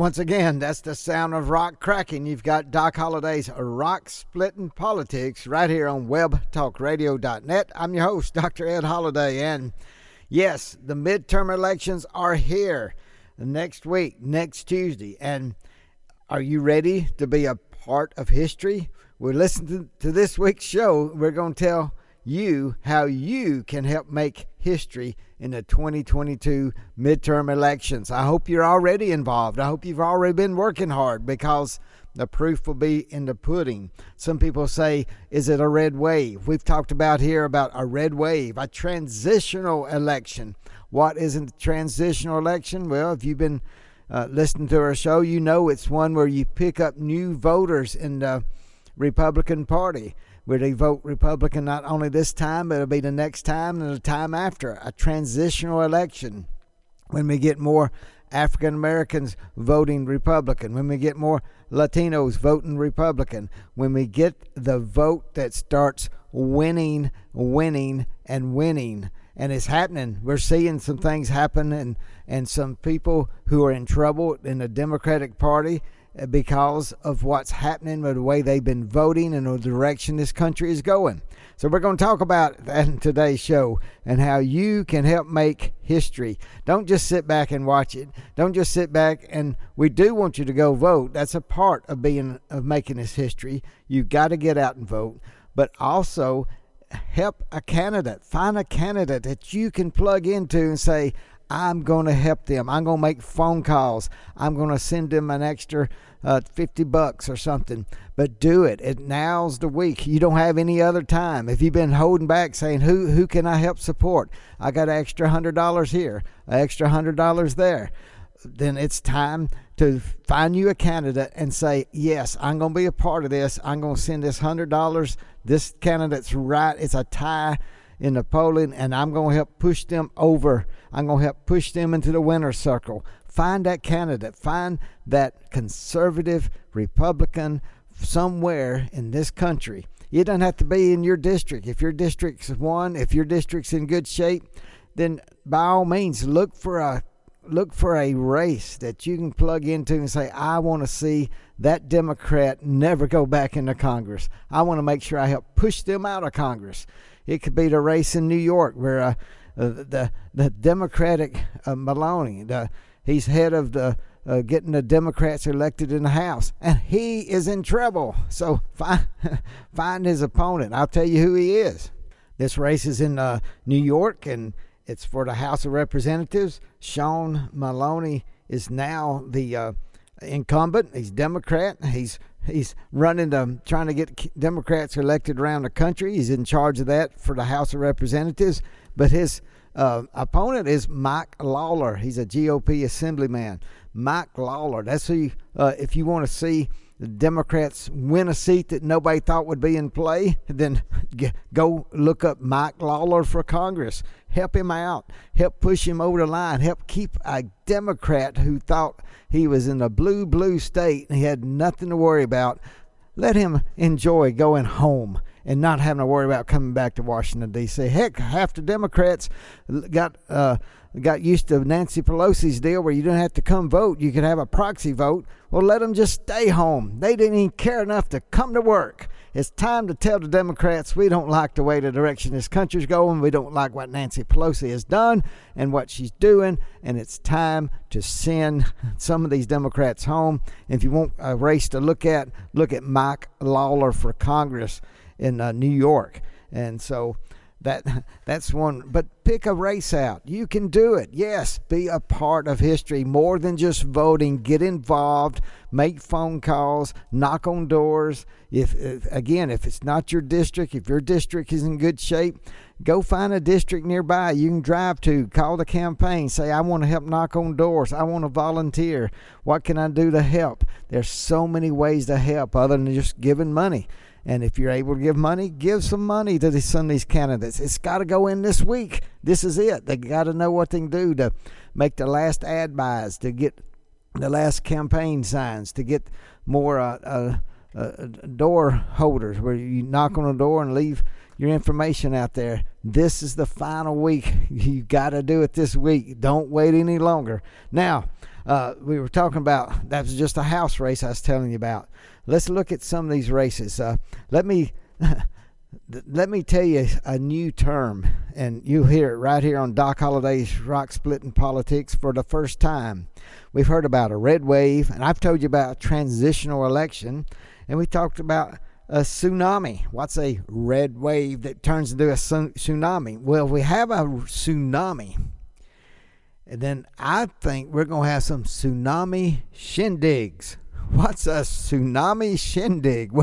Once again, that's the sound of rock cracking. You've got Doc Holliday's Rock Splitting Politics right here on webtalkradio.net. I'm your host, Dr. Ed Holliday. And yes, the midterm elections are here next week, next Tuesday. And are you ready to be a part of history? We're listening to this week's show. We're going to tell you how you can help make history in the 2022 midterm elections. I hope you're already involved. I hope you've already been working hard because the proof will be in the pudding. Some people say, is it a red wave? We've talked about here about a red wave, a transitional election. What is a transitional election? Well, if you've been uh, listening to our show, you know it's one where you pick up new voters in the Republican Party where they vote Republican not only this time, but it'll be the next time and the time after. A transitional election when we get more African Americans voting Republican, when we get more Latinos voting Republican, when we get the vote that starts winning, winning, and winning. And it's happening. We're seeing some things happen, and, and some people who are in trouble in the Democratic Party because of what's happening with the way they've been voting and the direction this country is going. So we're going to talk about that in today's show and how you can help make history. Don't just sit back and watch it. Don't just sit back and we do want you to go vote. That's a part of being of making this history. You got to get out and vote, but also help a candidate. Find a candidate that you can plug into and say, I'm going to help them. I'm going to make phone calls. I'm going to send them an extra uh, 50 bucks or something. But do it. It now's the week. You don't have any other time. If you've been holding back saying, who, who can I help support? I got an extra $100 here, an extra $100 there. Then it's time to find you a candidate and say, yes, I'm going to be a part of this. I'm going to send this $100. This candidate's right. It's a tie in the polling, and I'm going to help push them over. I'm going to help push them into the winner's circle. Find that candidate. Find that conservative Republican somewhere in this country. You don't have to be in your district. If your district's one, if your district's in good shape, then by all means look for a look for a race that you can plug into and say, I want to see that Democrat never go back into Congress. I want to make sure I help push them out of Congress. It could be the race in New York where uh, uh, the the Democratic uh, Maloney, the, he's head of the uh, getting the Democrats elected in the House, and he is in trouble. So find find his opponent. I'll tell you who he is. This race is in uh, New York, and it's for the House of Representatives. Sean Maloney is now the uh, incumbent. He's Democrat. He's He's running to trying to get Democrats elected around the country. He's in charge of that for the House of Representatives. But his uh, opponent is Mike Lawler. He's a GOP assemblyman. Mike Lawler. That's who. Uh, if you want to see the Democrats win a seat that nobody thought would be in play, then go look up Mike Lawler for Congress. Help him out. Help push him over the line. Help keep a Democrat who thought he was in a blue, blue state and he had nothing to worry about. Let him enjoy going home and not having to worry about coming back to Washington D.C. Heck, half the Democrats got uh, got used to Nancy Pelosi's deal where you didn't have to come vote; you could have a proxy vote. Well, let them just stay home. They didn't even care enough to come to work. It's time to tell the Democrats we don't like the way the direction this country's going. We don't like what Nancy Pelosi has done and what she's doing, and it's time to send some of these Democrats home. If you want a race to look at, look at Mike Lawler for Congress in uh, New York. And so that that's one but pick a race out. You can do it. Yes be a part of history. More than just voting get involved make phone calls knock on doors. If, if again if it's not your district if your district is in good shape go find a district nearby you can drive to. Call the campaign. Say i want to help knock on doors. I want to volunteer. What can i do to help? There's so many ways to help other than just giving money and if you're able to give money, give some money to some of these candidates. It's got to go in this week. This is it. They got to know what they can do to make the last ad buys, to get the last campaign signs, to get more uh, uh, uh, door holders where you knock on the door and leave your information out there. This is the final week. You got to do it this week. Don't wait any longer. Now, uh, we were talking about that was just a house race I was telling you about. Let's look at some of these races. Uh, let me let me tell you a new term, and you'll hear it right here on Doc Holliday's Rock Splitting Politics for the first time. We've heard about a red wave, and I've told you about a transitional election, and we talked about a tsunami. What's a red wave that turns into a tsunami? Well, we have a tsunami. And then I think we're going to have some tsunami shindigs. What's a tsunami shindig?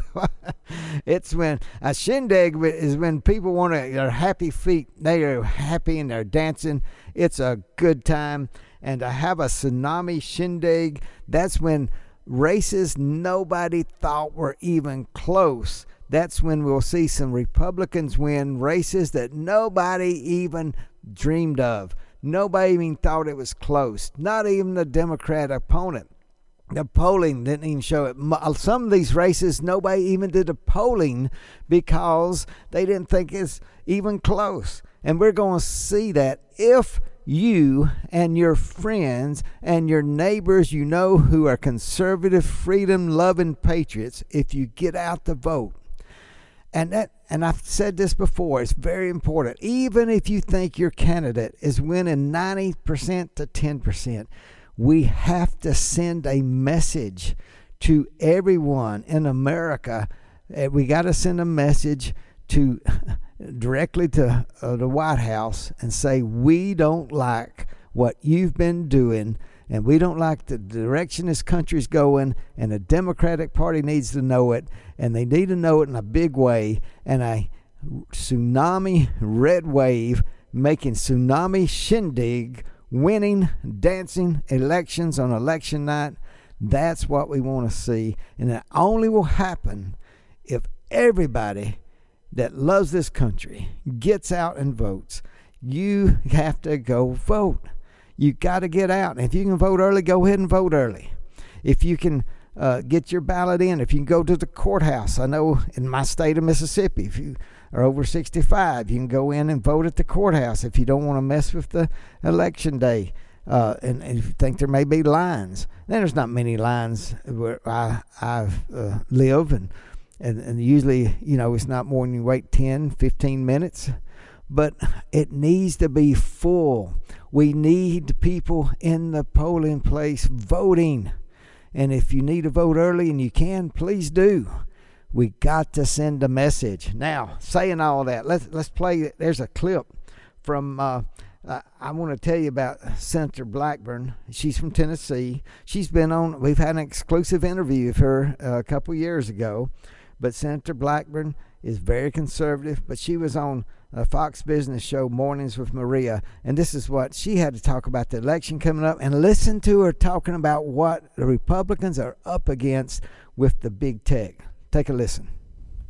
It's when a shindig is when people want to, their happy feet, they are happy and they're dancing. It's a good time. And to have a tsunami shindig, that's when races nobody thought were even close. That's when we'll see some Republicans win races that nobody even dreamed of. Nobody even thought it was close, not even the Democrat opponent the polling didn't even show it. Uh, some of these races, nobody even did the polling because they didn't think it's even close. And we're going to see that if you and your friends and your neighbors you know who are conservative, freedom loving patriots, if you get out the vote, and that and I've said this before, it's very important. Even if you think your candidate is winning 90% to 10%, we have to send a message to everyone in America. Eh, we got to send a message to directly to uh, the White House and say we don't like what you've been doing and we don't like the direction this country's going and the Democratic Party needs to know it and they need to know it in a big way and a tsunami red wave making tsunami shindig winning, dancing elections on election night. That's what we want to see. And it only will happen if everybody that loves this country gets out and votes. You have to go vote. You got to get out. And if you can vote early, go ahead and vote early. If you can uh, get your ballot in, if you can go to the courthouse, I know in my state of Mississippi, if you are over 65. You can go in and vote at the courthouse if you don't want to mess with the election day. Uh, and, and, if you think there may be lines, then there's not many lines where I I uh, live, and, and and usually you know it's not more than you wait 10, 15 minutes, but it needs to be full. We need people in the polling place voting, and if you need to vote early and you can, please do. We got to send a message. Now, saying all that, let's let's play. There's a clip from. Uh, uh, I want to tell you about Senator Blackburn. She's from Tennessee. She's been on. We've had an exclusive interview with her uh, a couple years ago. But Senator Blackburn is very conservative. But she was on a Fox Business show, Mornings with Maria, and this is what she had to talk about the election coming up. And listen to her talking about what the Republicans are up against with the big tech. Take a listen.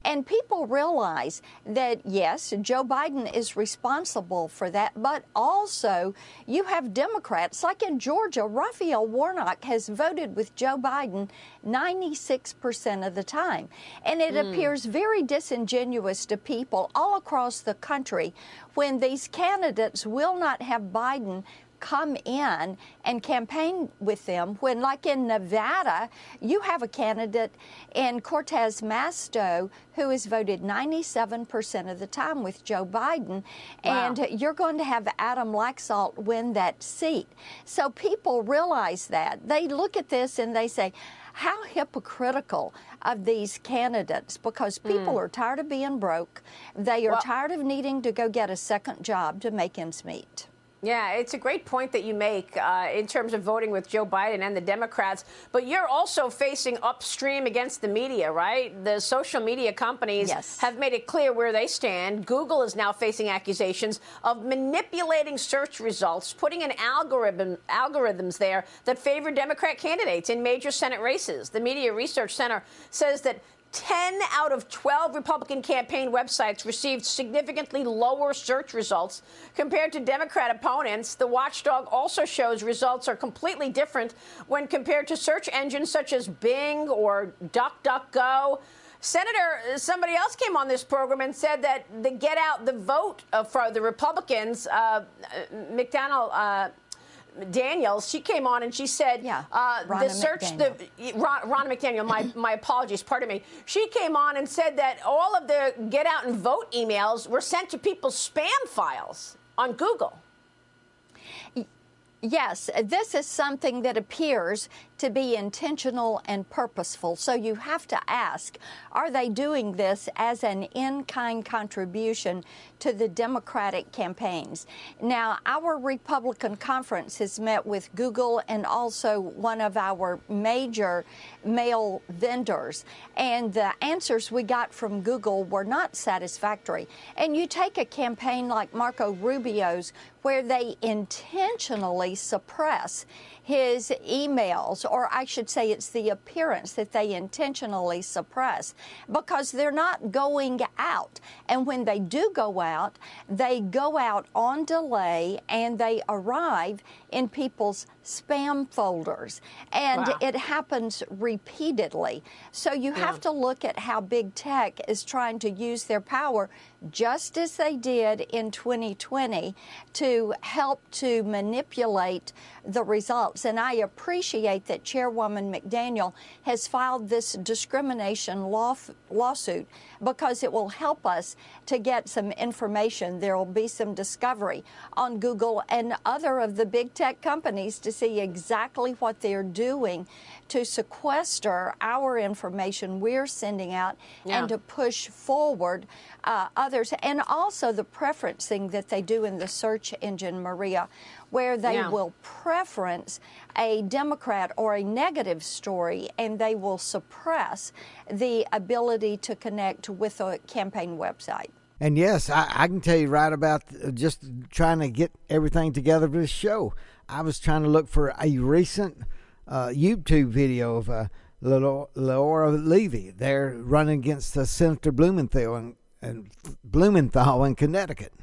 And people realize that, yes, Joe Biden is responsible for that, but also you have Democrats, like in Georgia, Raphael Warnock has voted with Joe Biden 96% of the time. And it mm. appears very disingenuous to people all across the country when these candidates will not have Biden come in and campaign with them when, like in Nevada, you have a candidate in Cortez Masto who has voted 97% of the time with Joe Biden, wow. and you're going to have Adam Laxalt win that seat. So people realize that. They look at this and they say, how hypocritical of these candidates because people mm. are tired of being broke. They are well, tired of needing to go get a second job to make ends meet. Yeah, it's a great point that you make uh, in terms of voting with Joe Biden and the Democrats. But you're also facing upstream against the media, right? The social media companies yes. have made it clear where they stand. Google is now facing accusations of manipulating search results, putting in algorithm, algorithms there that favor Democrat candidates in major Senate races. The Media Research Center says that 10 out of 12 Republican campaign websites received significantly lower search results compared to Democrat opponents. The watchdog also shows results are completely different when compared to search engines such as Bing or DuckDuckGo. Senator, somebody else came on this program and said that the get out the vote uh, for the Republicans, uh, McDonnell. Uh, Daniels, she came on and she said, yeah, uh, the search, McDaniel. the Ronna McDaniel, my, my apologies, pardon me. She came on and said that all of the get out and vote emails were sent to people's spam files on Google. Yes, this is something that appears to be intentional and purposeful. So you have to ask are they doing this as an in kind contribution to the Democratic campaigns? Now, our Republican conference has met with Google and also one of our major mail vendors, and the answers we got from Google were not satisfactory. And you take a campaign like Marco Rubio's, where they intentionally suppress his emails, or I should say it's the appearance that they intentionally suppress because they're not going out. And when they do go out, they go out on delay and they arrive in people's spam folders. And wow. it happens repeatedly. So you yeah. have to look at how big tech is trying to use their power, just as they did in 2020, to help to manipulate the results. And I appreciate that Chairwoman McDaniel has filed this discrimination law, lawsuit because it will help us to get some information. There will be some discovery on Google and other of the big tech companies to see exactly what they're doing to sequester our information we're sending out yeah. and to push forward uh, others. And also the preferencing that they do in the search engine, Maria, where they yeah. will preference a Democrat or a negative story and they will suppress the ability to connect with a campaign website. And yes, I, I, can tell you right about just trying to get everything together for this show. I was trying to look for a recent uh, YouTube video of uh, Leora Levy. They're running against uh, Senator Blumenthal Blumenthal in Connecticut,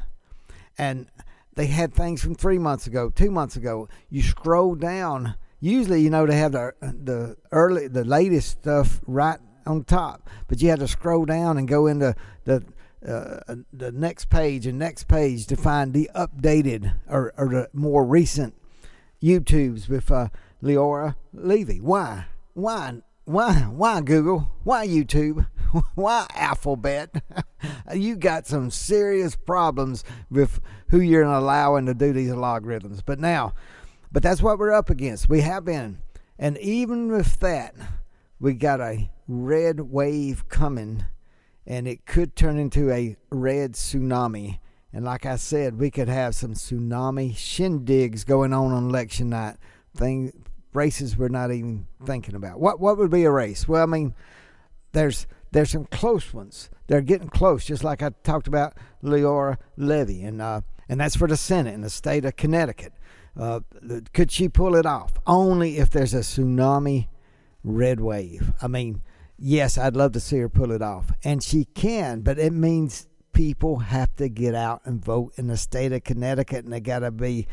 and they had things from three months ago, two months ago. You scroll down. Usually, you know, they have the the early, the latest stuff right on top, but you had to scroll down and go into the uh, the next page and next page to find the updated or, or the more recent YouTubes with uh, Leora Levy. Why? Why? Why? Why Google? Why YouTube? Why Alphabet? you got some serious problems with who you're allowing to do these logarithms. But now, but that's what we're up against. We have been, and even with that, we got a red wave coming, and it could turn into a red tsunami and like I said, we could have some tsunami shindigs going on on election night. Thing races we're not even thinking about. What what would be a race? Well, I mean, there's there's some close ones. They're getting close, just like I talked about Leora Levy, and uh, and that's for the Senate in the state of Connecticut. Uh, could she pull it off? Only if there's a tsunami red wave. I mean, yes, I'd love to see her pull it off, and she can, but it means people have to get out and vote in the state of Connecticut, and they got to be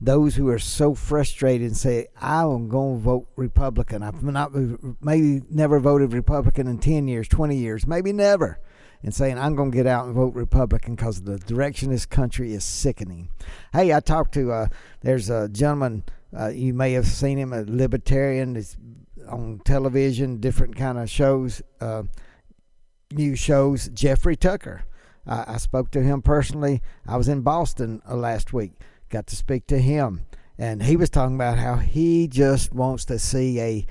those who are so frustrated and say, "I'm going to vote Republican." I've not maybe never voted Republican in ten years, twenty years, maybe never. and saying, I'm going to get out and vote Republican because the direction this country is sickening. Hey, I talked to, uh, there's a gentleman, uh, you may have seen him, a libertarian, on television, different kind of shows, uh, shows, Jeffrey Tucker. I spoke to him personally. I was in Boston uh, last week, got to speak to him, and he was talking about how he just wants to see a,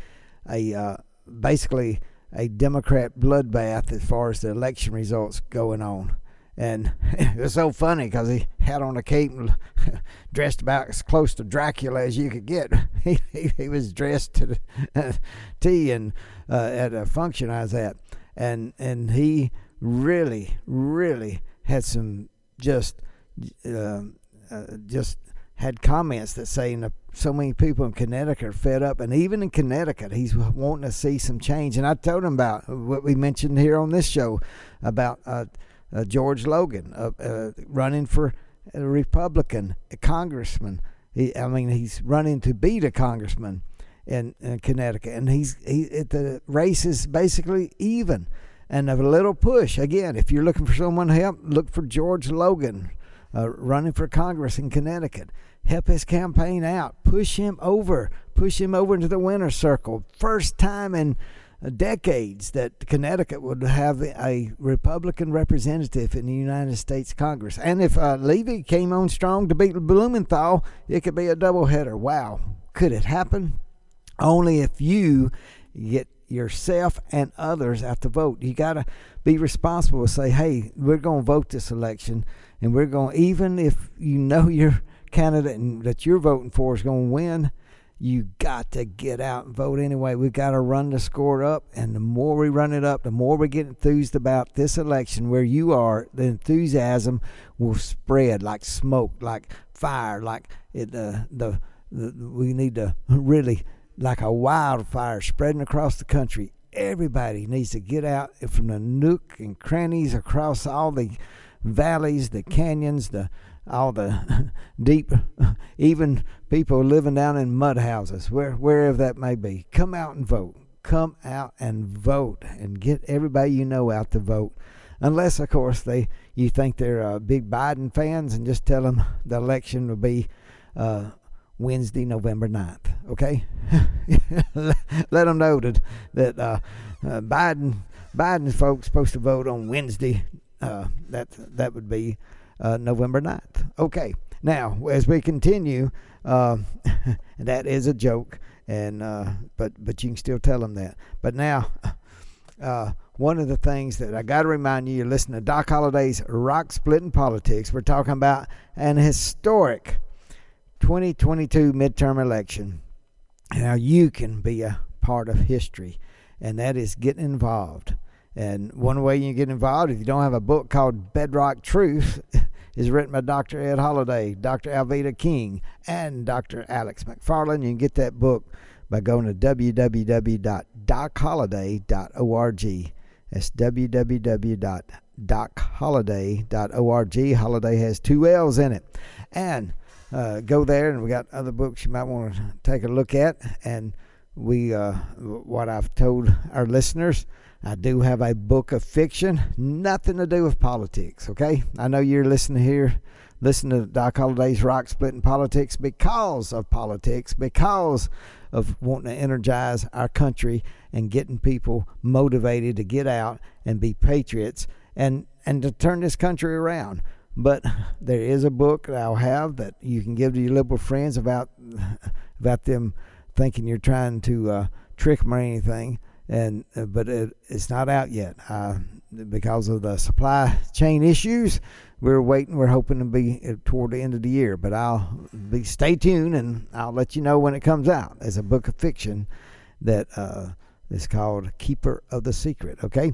a uh, basically a Democrat bloodbath as far as the election results going on. And it was so funny because he had on a cape and dressed about as close to Dracula as you could get. He, he, he was dressed to the T and uh, at a function I was at, and and he really, really had some just uh, uh, just had comments that saying so many people in Connecticut are fed up, and even in Connecticut, he's wanting to see some change. And I told him about what we mentioned here on this show about uh, uh, George Logan uh, uh, running for a Republican a congressman. He, I mean, he's running to beat a congressman in, in Connecticut, and he's he, the race is basically even and a little push. Again, if you're looking for someone to help, look for George Logan, uh, running for Congress in Connecticut. Help his campaign out. Push him over. Push him over into the winner's circle. First time in decades that Connecticut would have a Republican representative in the United States Congress. And if uh, Levy came on strong to beat Blumenthal, it could be a doubleheader. Wow. Could it happen? Only if you get yourself and others out to vote. You got to be responsible and say, hey, we're going to vote this election, and we're going, even if you know your candidate and that you're voting for is going to win, you got to get out and vote anyway. We've got to run the score up, and the more we run it up, the more we get enthused about this election where you are, the enthusiasm will spread like smoke, like fire, like it, uh, the, the we need to really like a wildfire spreading across the country. Everybody needs to get out from the nook and crannies across all the valleys, the canyons, the all the deep, even people living down in mud houses, where wherever that may be. Come out and vote. Come out and vote, and get everybody you know out to vote. Unless, of course, they you think they're uh, big Biden fans, and just tell them the election will be uh, Wednesday, November 9th. Okay, let them know that that uh, uh, Biden Biden folks supposed to vote on Wednesday. Uh, that that would be uh, November 9th. Okay, now as we continue, uh, that is a joke, and uh, but but you can still tell them that. But now. one of the things that I got to remind you, you're listening to Doc Holliday's Rock Splitting Politics. We're talking about an historic 2022 midterm election. Now you can be a part of history, and that is getting involved. And one way you get involved, if you don't have a book called Bedrock Truth, is written by Dr. Ed Holliday, Dr. Alveda King, and Dr. Alex McFarland. You can get that book by going to www.docholliday.org. That's www.docholliday.org. Holliday has two L's in it. And uh, go there, and we got other books you might want to take a look at. And we, uh, what I've told our listeners, I do have a book of fiction, nothing to do with politics. Okay, I know you're listening here, listen to Doc Holliday's Rock Splitting Politics because of politics, because of wanting to energize our country and getting people motivated to get out and be patriots and and to turn this country around. But there is a book that I'll have that you can give to your liberal friends about about them thinking you're trying to uh, trick them or anything. And uh, but it, it's not out yet uh, because of the supply chain issues. We're waiting. We're hoping to be uh, toward the end of the year. But I'll be stay tuned and I'll let you know when it comes out. As a book of fiction that uh, is called Keeper of the Secret. Okay,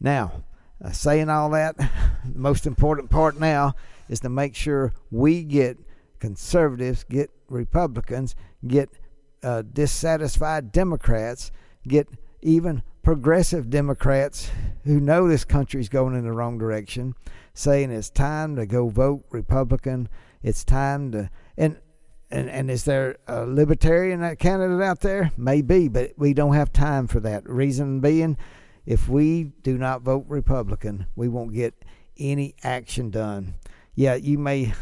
now uh, saying all that, the most important part now is to make sure we get conservatives, get Republicans, get uh, dissatisfied Democrats, get even progressive Democrats who know this country's going in the wrong direction, saying it's time to go vote Republican. It's time to and and and is there a libertarian uh, candidate out there? Maybe, but we don't have time for that. Reason being if we do not vote Republican, we won't get any action done. Yeah, you may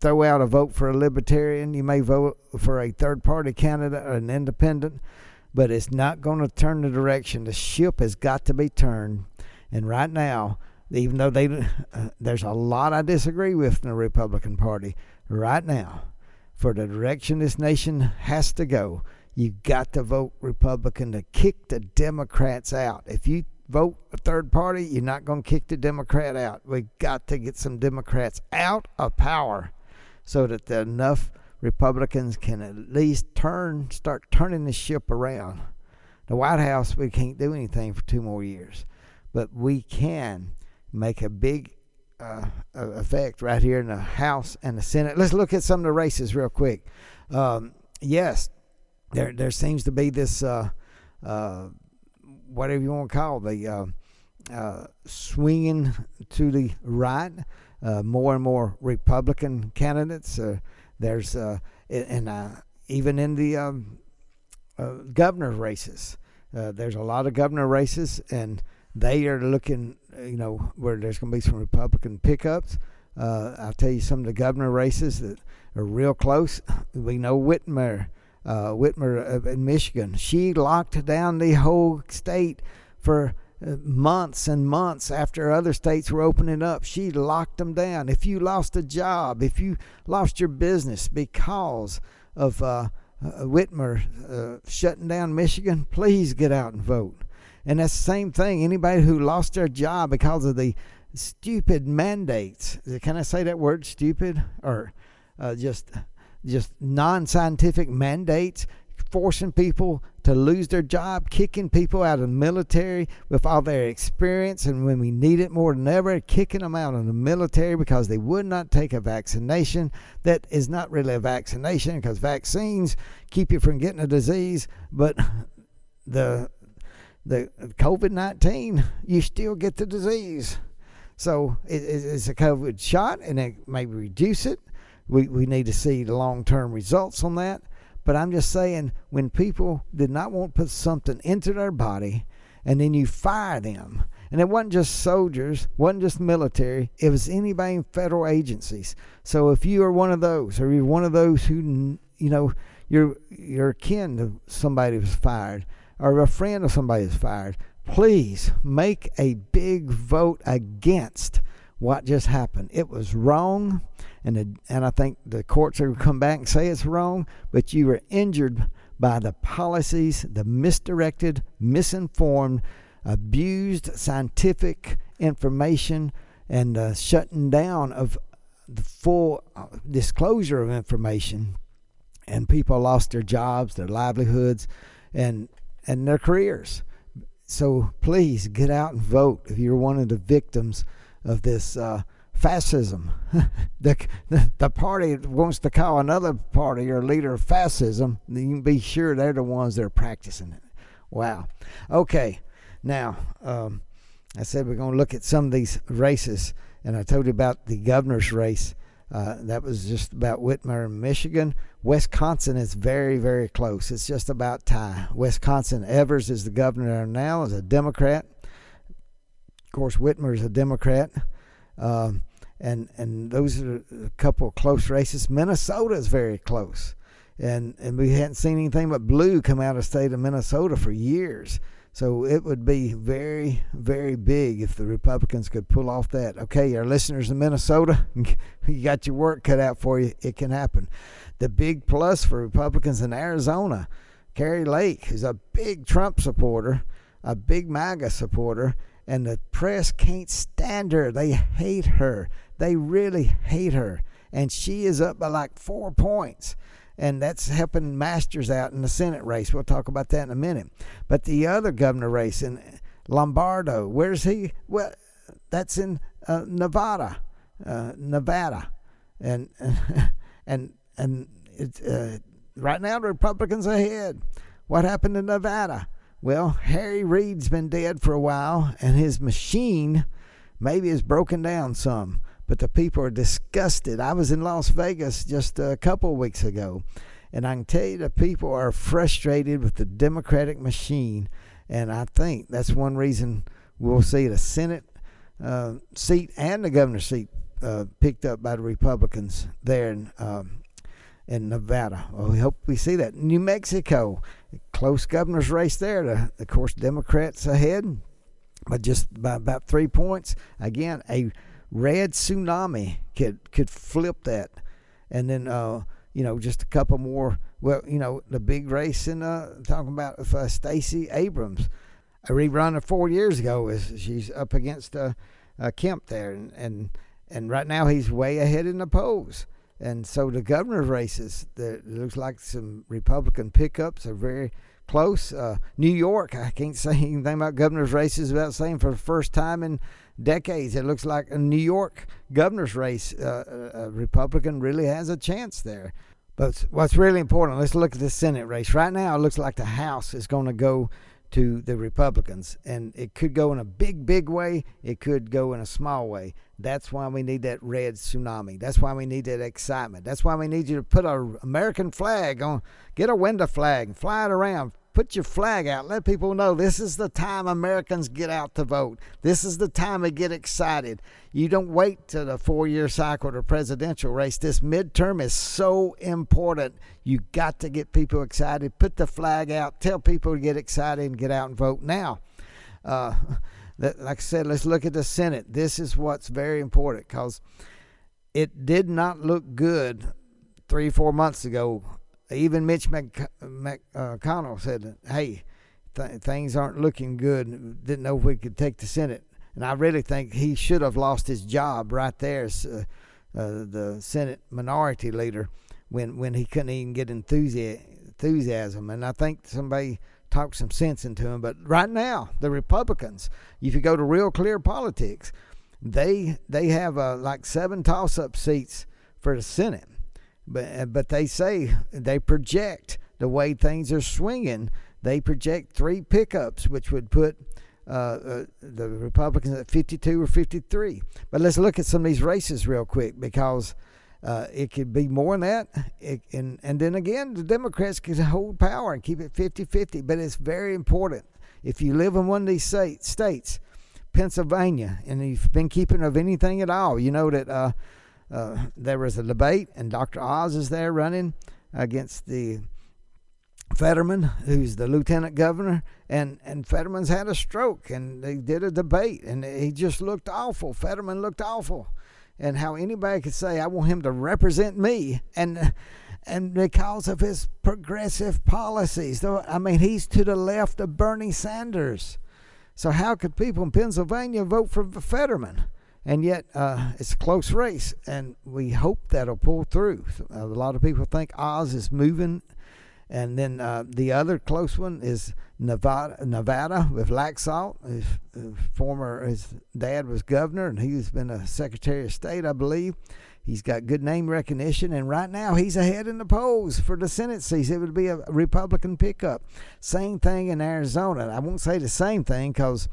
throw out a vote for a libertarian, you may vote for a third party candidate an independent, but it's not going to turn the direction. The ship has got to be turned. And right now, even though they uh, there's a lot I disagree with in the Republican Party, right now, for the direction this nation has to go, you got to vote Republican to kick the Democrats out. If you vote a third party, you're not going to kick the Democrat out. We got to get some Democrats out of power so that enough Republicans can at least turn, start turning the ship around. The White House, we can't do anything for two more years, but we can make a big uh, effect right here in the House and the Senate. Let's look at some of the races real quick. Um, yes, there there seems to be this uh, uh, whatever you want to call the uh, uh, swinging to the right. Uh, more and more Republican candidates. There's uh, and uh, even in the um, governor races, there's a lot of governor races, and they are looking, you know, where there's going to be some Republican pickups. Uh, I'll tell you some of the governor races that are real close. We know Whitmer uh, Whitmer in Michigan. She locked down the whole state for uh, months and months after other states were opening up. She locked them down. If you lost a job, if you lost your business because of uh, uh, Whitmer uh, shutting down Michigan, please get out and vote. And that's the same thing. Anybody who lost their job because of the stupid mandates, can I say that word, stupid? Or uh, just just non-scientific mandates forcing people to lose their job, kicking people out of the military with all their experience, and when we need it more than ever, kicking them out of the military because they would not take a vaccination that is not really a vaccination because vaccines keep you from getting a disease, but the the COVID nineteen you still get the disease. So it, it's a COVID shot, and it may reduce it we, we need to see the long term results on that. But I'm just saying, when people did not want to put something into their body and then you fire them, and it wasn't just soldiers, wasn't just military, it was anybody in federal agencies. So if you are one of those, or you're one of those who, you know, you're, you're kin to somebody who's fired, or a friend of somebody who's fired, please make a big vote against what just happened. It was wrong and and I think the courts will come back and say it's wrong, but you were injured by the policies, the misdirected, misinformed, abused scientific information, and the shutting down of the full uh, disclosure of information, and people lost their jobs, their livelihoods, and and their careers. So please get out and vote if you're one of the victims of this. Uh, fascism. the, the party wants to call another party or leader fascism, you can be sure they're the ones that are practicing it. Wow. Okay. Now, um, I said we're going to look at some of these races, and I told you about the governor's race. Uh, that was just about Whitmer in Michigan. Wisconsin is very, very close. It's just about tie. Wisconsin Evers is the governor now, is a Democrat. Course, Whitmer is a Democrat. Um, and and those are a couple of close races. Minnesota is very close, and and we hadn't seen anything but blue come out of state of Minnesota for years. So it would be very, very big if the Republicans could pull off that. Okay, our listeners in Minnesota, you got your work cut out for you. It can happen. The big plus for Republicans in Arizona, Kari Lake is a big Trump supporter, a big MAGA supporter, and the press can't stand her. They hate her. They really hate her. And she is up by like four points. And that's helping Masters out in the Senate race. We'll talk about that in a minute. But the other governor race in Lombardo, where's he? Well, that's in uh, Nevada. Uh, Nevada. And, and, and it's, uh, right now the Republicans are ahead. What happened in Nevada? Well, Harry Reid's been dead for a while, and his machine maybe has broken down some, but the people are disgusted. I was in Las Vegas just a couple of weeks ago, and I can tell you the people are frustrated with the Democratic machine. And I think that's one reason we'll see the Senate uh, seat and the governor's seat uh, picked up by the Republicans there in um, in Nevada. Well, we hope we see that. New Mexico, close governor's race there. The, of course, Democrats ahead, but just by about three points. Again, a red tsunami could could flip that, and then uh, you know just a couple more. Well, you know the big race in uh, talking about uh, Stacey Abrams, a rerun of four years ago. Is she's up against uh, Kemp there, and, and and right now he's way ahead in the polls. And so the governor's races, there looks like some Republican pickups are very close. Uh, New York, I can't say anything about governor's races without saying for the first time in decades, it looks like a New York governor's race, uh, a Republican really has a chance there. But what's really important, let's look at the Senate race. Right now, it looks like the House is going to go to the Republicans. And it could go in a big, big way, it could go in a small way. That's why we need that red tsunami. That's why we need that excitement. That's why we need you to put our American flag on, get a window flag, fly it around, put your flag out. Let people know this is the time Americans get out to vote. This is the time to get excited. You don't wait to the four year cycle to presidential race. This midterm is so important. You got to get people excited. Put the flag out. Tell people to get excited and get out and vote now. Uh, like I said, let's look at the Senate. This is what's very important because it did not look good three, four months ago even Mitch McConnell said, "Hey, th- things aren't looking good. Didn't know if we could take the Senate." And I really think he should have lost his job right there uh, uh, the Senate minority leader when when he couldn't even get enthusiasm. And I think somebody talked some sense into him. But right now, the Republicans, if you go to real clear politics, they they have uh, like seven toss-up seats for the Senate but uh, but they say they project the way things are swinging. They project three pickups, which would put uh, uh, the Republicans at 52 or 53. But let's look at some of these races real quick because uh, it could be more than that. It, and, and then again, the Democrats could hold power and keep it 50 50. But it's very important. If you live in one of these states, Pennsylvania, and you've been keeping of anything at all, you know that uh, there was a debate, and Dr. Oz is there running against the Fetterman, who's the lieutenant governor, and and Fetterman's had a stroke, and they did a debate, and he just looked awful. Fetterman looked awful, and how anybody could say, "I want him to represent me," and and because of his progressive policies, though I mean, he's to the left of Bernie Sanders. So how could people in Pennsylvania vote for Fetterman? And yet uh, it's a close race, and we hope that'll pull through. A lot of people think Oz is moving, and then uh, the other close one is Nevada, Nevada with Laxalt. His, his former his dad was governor, and he's been a secretary of state, I believe. He's got good name recognition, and right now he's ahead in the polls for the Senate seat. It would be a Republican pickup. Same thing in Arizona. I won't say the same thing because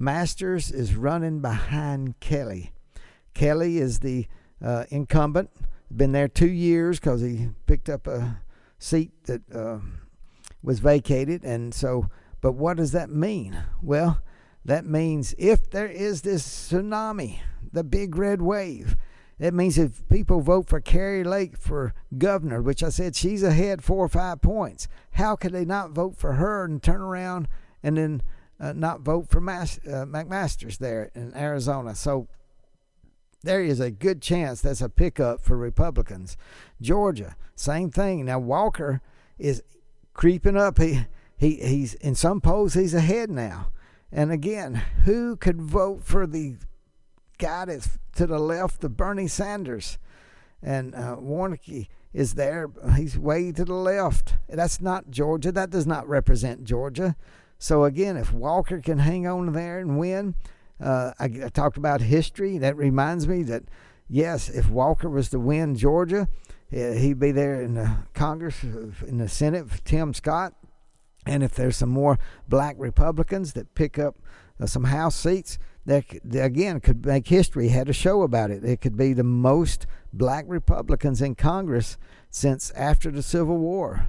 Masters is running behind Kelly. Kelly is the uh, incumbent. Been there two years because he picked up a seat that uh, was vacated, and so. But what does that mean? Well, that means if there is this tsunami, the big red wave, that means if people vote for Kari Lake for governor, which I said she's ahead four or five points, how could they not vote for her and turn around and then uh, not vote for Mas- uh, McMaster's there in Arizona. So there is a good chance that's a pickup for Republicans. Georgia, same thing. Now Walker is creeping up. He he he's in some polls he's ahead now. And again, who could vote for the guy that's to the left of Bernie Sanders? And uh, Warnocky is there. He's way to the left. That's not Georgia. That does not represent Georgia. So again, if Walker can hang on there and win, uh, I, I, talked about history. That reminds me that yes, if Walker was to win Georgia, uh, he'd be there in the Congress, in the Senate, Tim Scott. And if there's some more black Republicans that pick up uh, some House seats, that again could make history. Had a show about it. It could be the most black Republicans in Congress since after the Civil War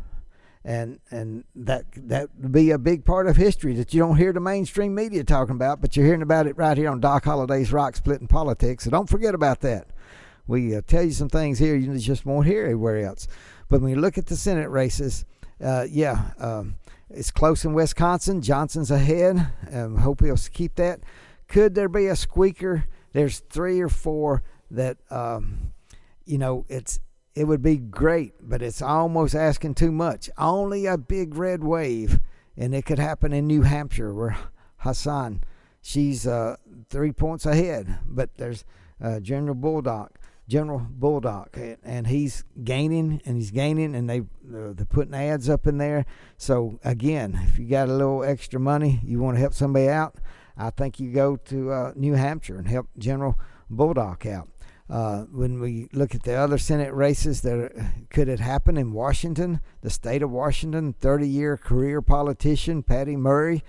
and and that that would be a big part of history that you don't hear the mainstream media talking about, but you're hearing about it right here on Doc Holliday's Rock Splitting Politics. So don't forget about that. We uh, tell you some things here you just won't hear anywhere else. But when you look at the Senate races, uh, yeah, um, it's close in Wisconsin. Johnson's ahead. Um, hope he'll keep that. Could there be a squeaker? There's three or four that um, you know it's it would be great, but it's almost asking too much. Only a big red wave, and it could happen in New Hampshire where Hassan, she's uh, three points ahead, but there's uh, General Bolduc. General Bolduc, and he's gaining and he's gaining, and they they're putting ads up in there. So again, if you got a little extra money, you want to help somebody out, I think you go to uh, New Hampshire and help General Bolduc out. Uh, when we look at the other Senate races that could it happen in Washington, the state of Washington, 30 year career politician Patty Murray.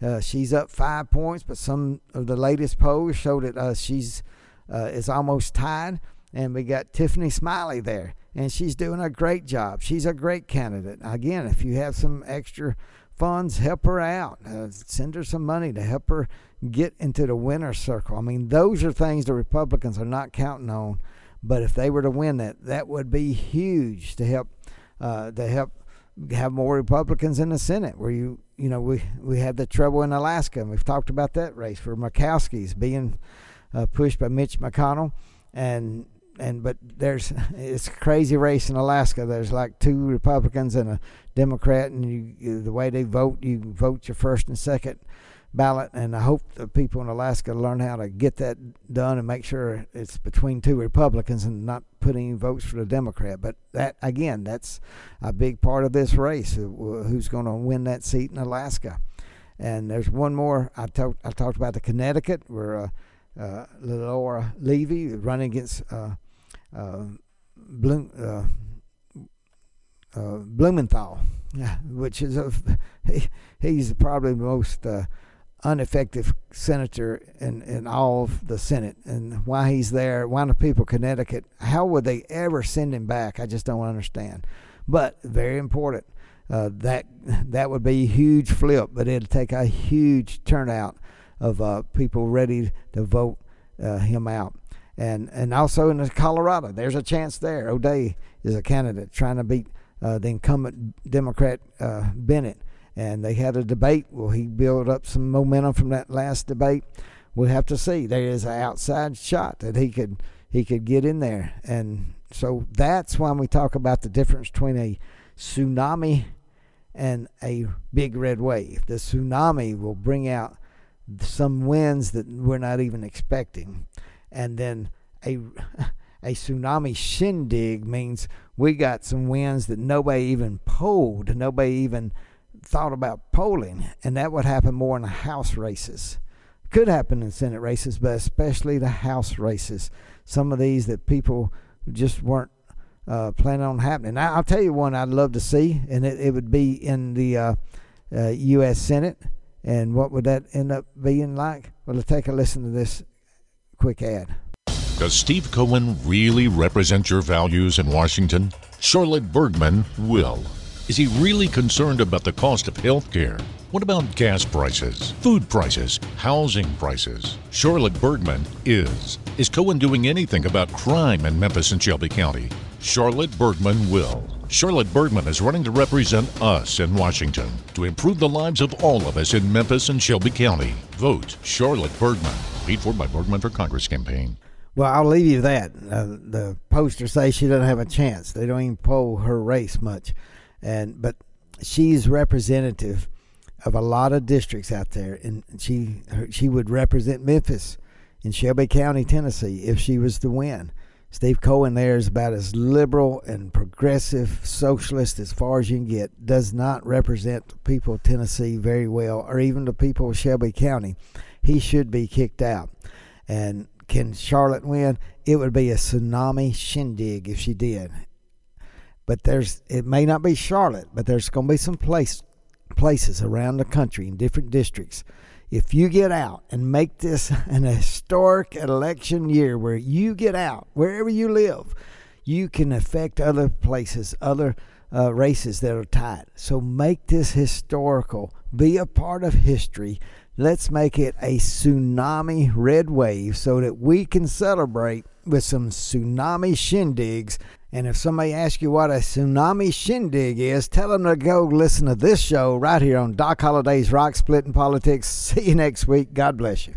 Uh, she's up five points, but some of the latest polls show that uh, she's uh, is almost tied. And we got Tiffany Smiley there, and she's doing a great job. She's a great candidate. Again, if you have some extra funds, help her out. Uh, send her some money to help her get into the winner's circle. I mean, those are things the Republicans are not counting on. But if they were to win that, that would be huge to help uh, to help have more Republicans in the Senate. Where you you know we we had the trouble in Alaska, and we've talked about that race for Murkowski's being uh, pushed by Mitch McConnell, and and but there's it's a crazy race in Alaska. There's like two Republicans and a Democrat, and you, the way they vote, you vote your first and second ballot, and I hope the people in Alaska learn how to get that done and make sure it's between two Republicans and not putting votes for the Democrat. But that again, that's a big part of this race. Who's going to win that seat in Alaska? And there's one more. I talked. I talked about the Connecticut where uh, uh, Laura Levy running against uh, uh, Bloom, uh, Blumenthal, which is a he, he's probably the most uh, ineffective senator in, in all of the Senate. And why he's there, why the people Connecticut, how would they ever send him back? I just don't understand. But very important. Uh, that that would be a huge flip, but it'd take a huge turnout of uh, people ready to vote uh, him out. And and also in Colorado, there's a chance there. O'Dea is a candidate trying to beat uh, the incumbent Democrat uh, Bennet and they had a debate. Will he build up some momentum from that last debate? We'll have to see. There is an outside shot that he could he could get in there, and so that's when we talk about the difference between a tsunami and a big red wave. The tsunami will bring out some winds that we're not even expecting, and then a a tsunami shindig means we got some winds that nobody even polled, nobody even thought about polling, and that would happen more in the House races. Could happen in Senate races, but especially the House races. Some of these that people just weren't uh, planning on happening. Now, I'll tell you one I'd love to see, and it, it would be in the uh, uh, U.S. Senate. And what would that end up being like? Well, let's take a listen to this quick ad. Does Steve Cohen really represent your values in Washington? Charlotte Bergmann will. Is he really concerned about the cost of health care? What about gas prices, food prices, housing prices? Charlotte Bergmann is. Is Cohen doing anything about crime in Memphis and Shelby County? Charlotte Bergmann will. Charlotte Bergmann is running to represent us in Washington to improve the lives of all of us in Memphis and Shelby County. Vote Charlotte Bergmann. Paid for by Bergmann for Congress campaign. Well, I'll leave you that. Uh, the posters say she doesn't have a chance. They don't even poll her race much and but she's representative of a lot of districts out there, and she her, she would represent Memphis in Shelby County, Tennessee, if she was to win. Steve Cohen there is about as liberal and progressive socialist as far as you can get. Does not represent the people of Tennessee very well, or even the people of Shelby County. He should be kicked out. And can Charlotte win? It would be a tsunami shindig if she did but there's it may not be Charlotte, but there's going to be some place places around the country in different districts. If you get out and make this an historic election year where you get out wherever you live, you can affect other places, other uh, races that are tied. So make this historical. Be a part of history. Let's make it a tsunami red wave so that we can celebrate with some tsunami shindigs. And if somebody asks you what a tsunami shindig is, tell them to go listen to this show right here on Doc Holliday's Rock Splitting Politics. See you next week. God bless you.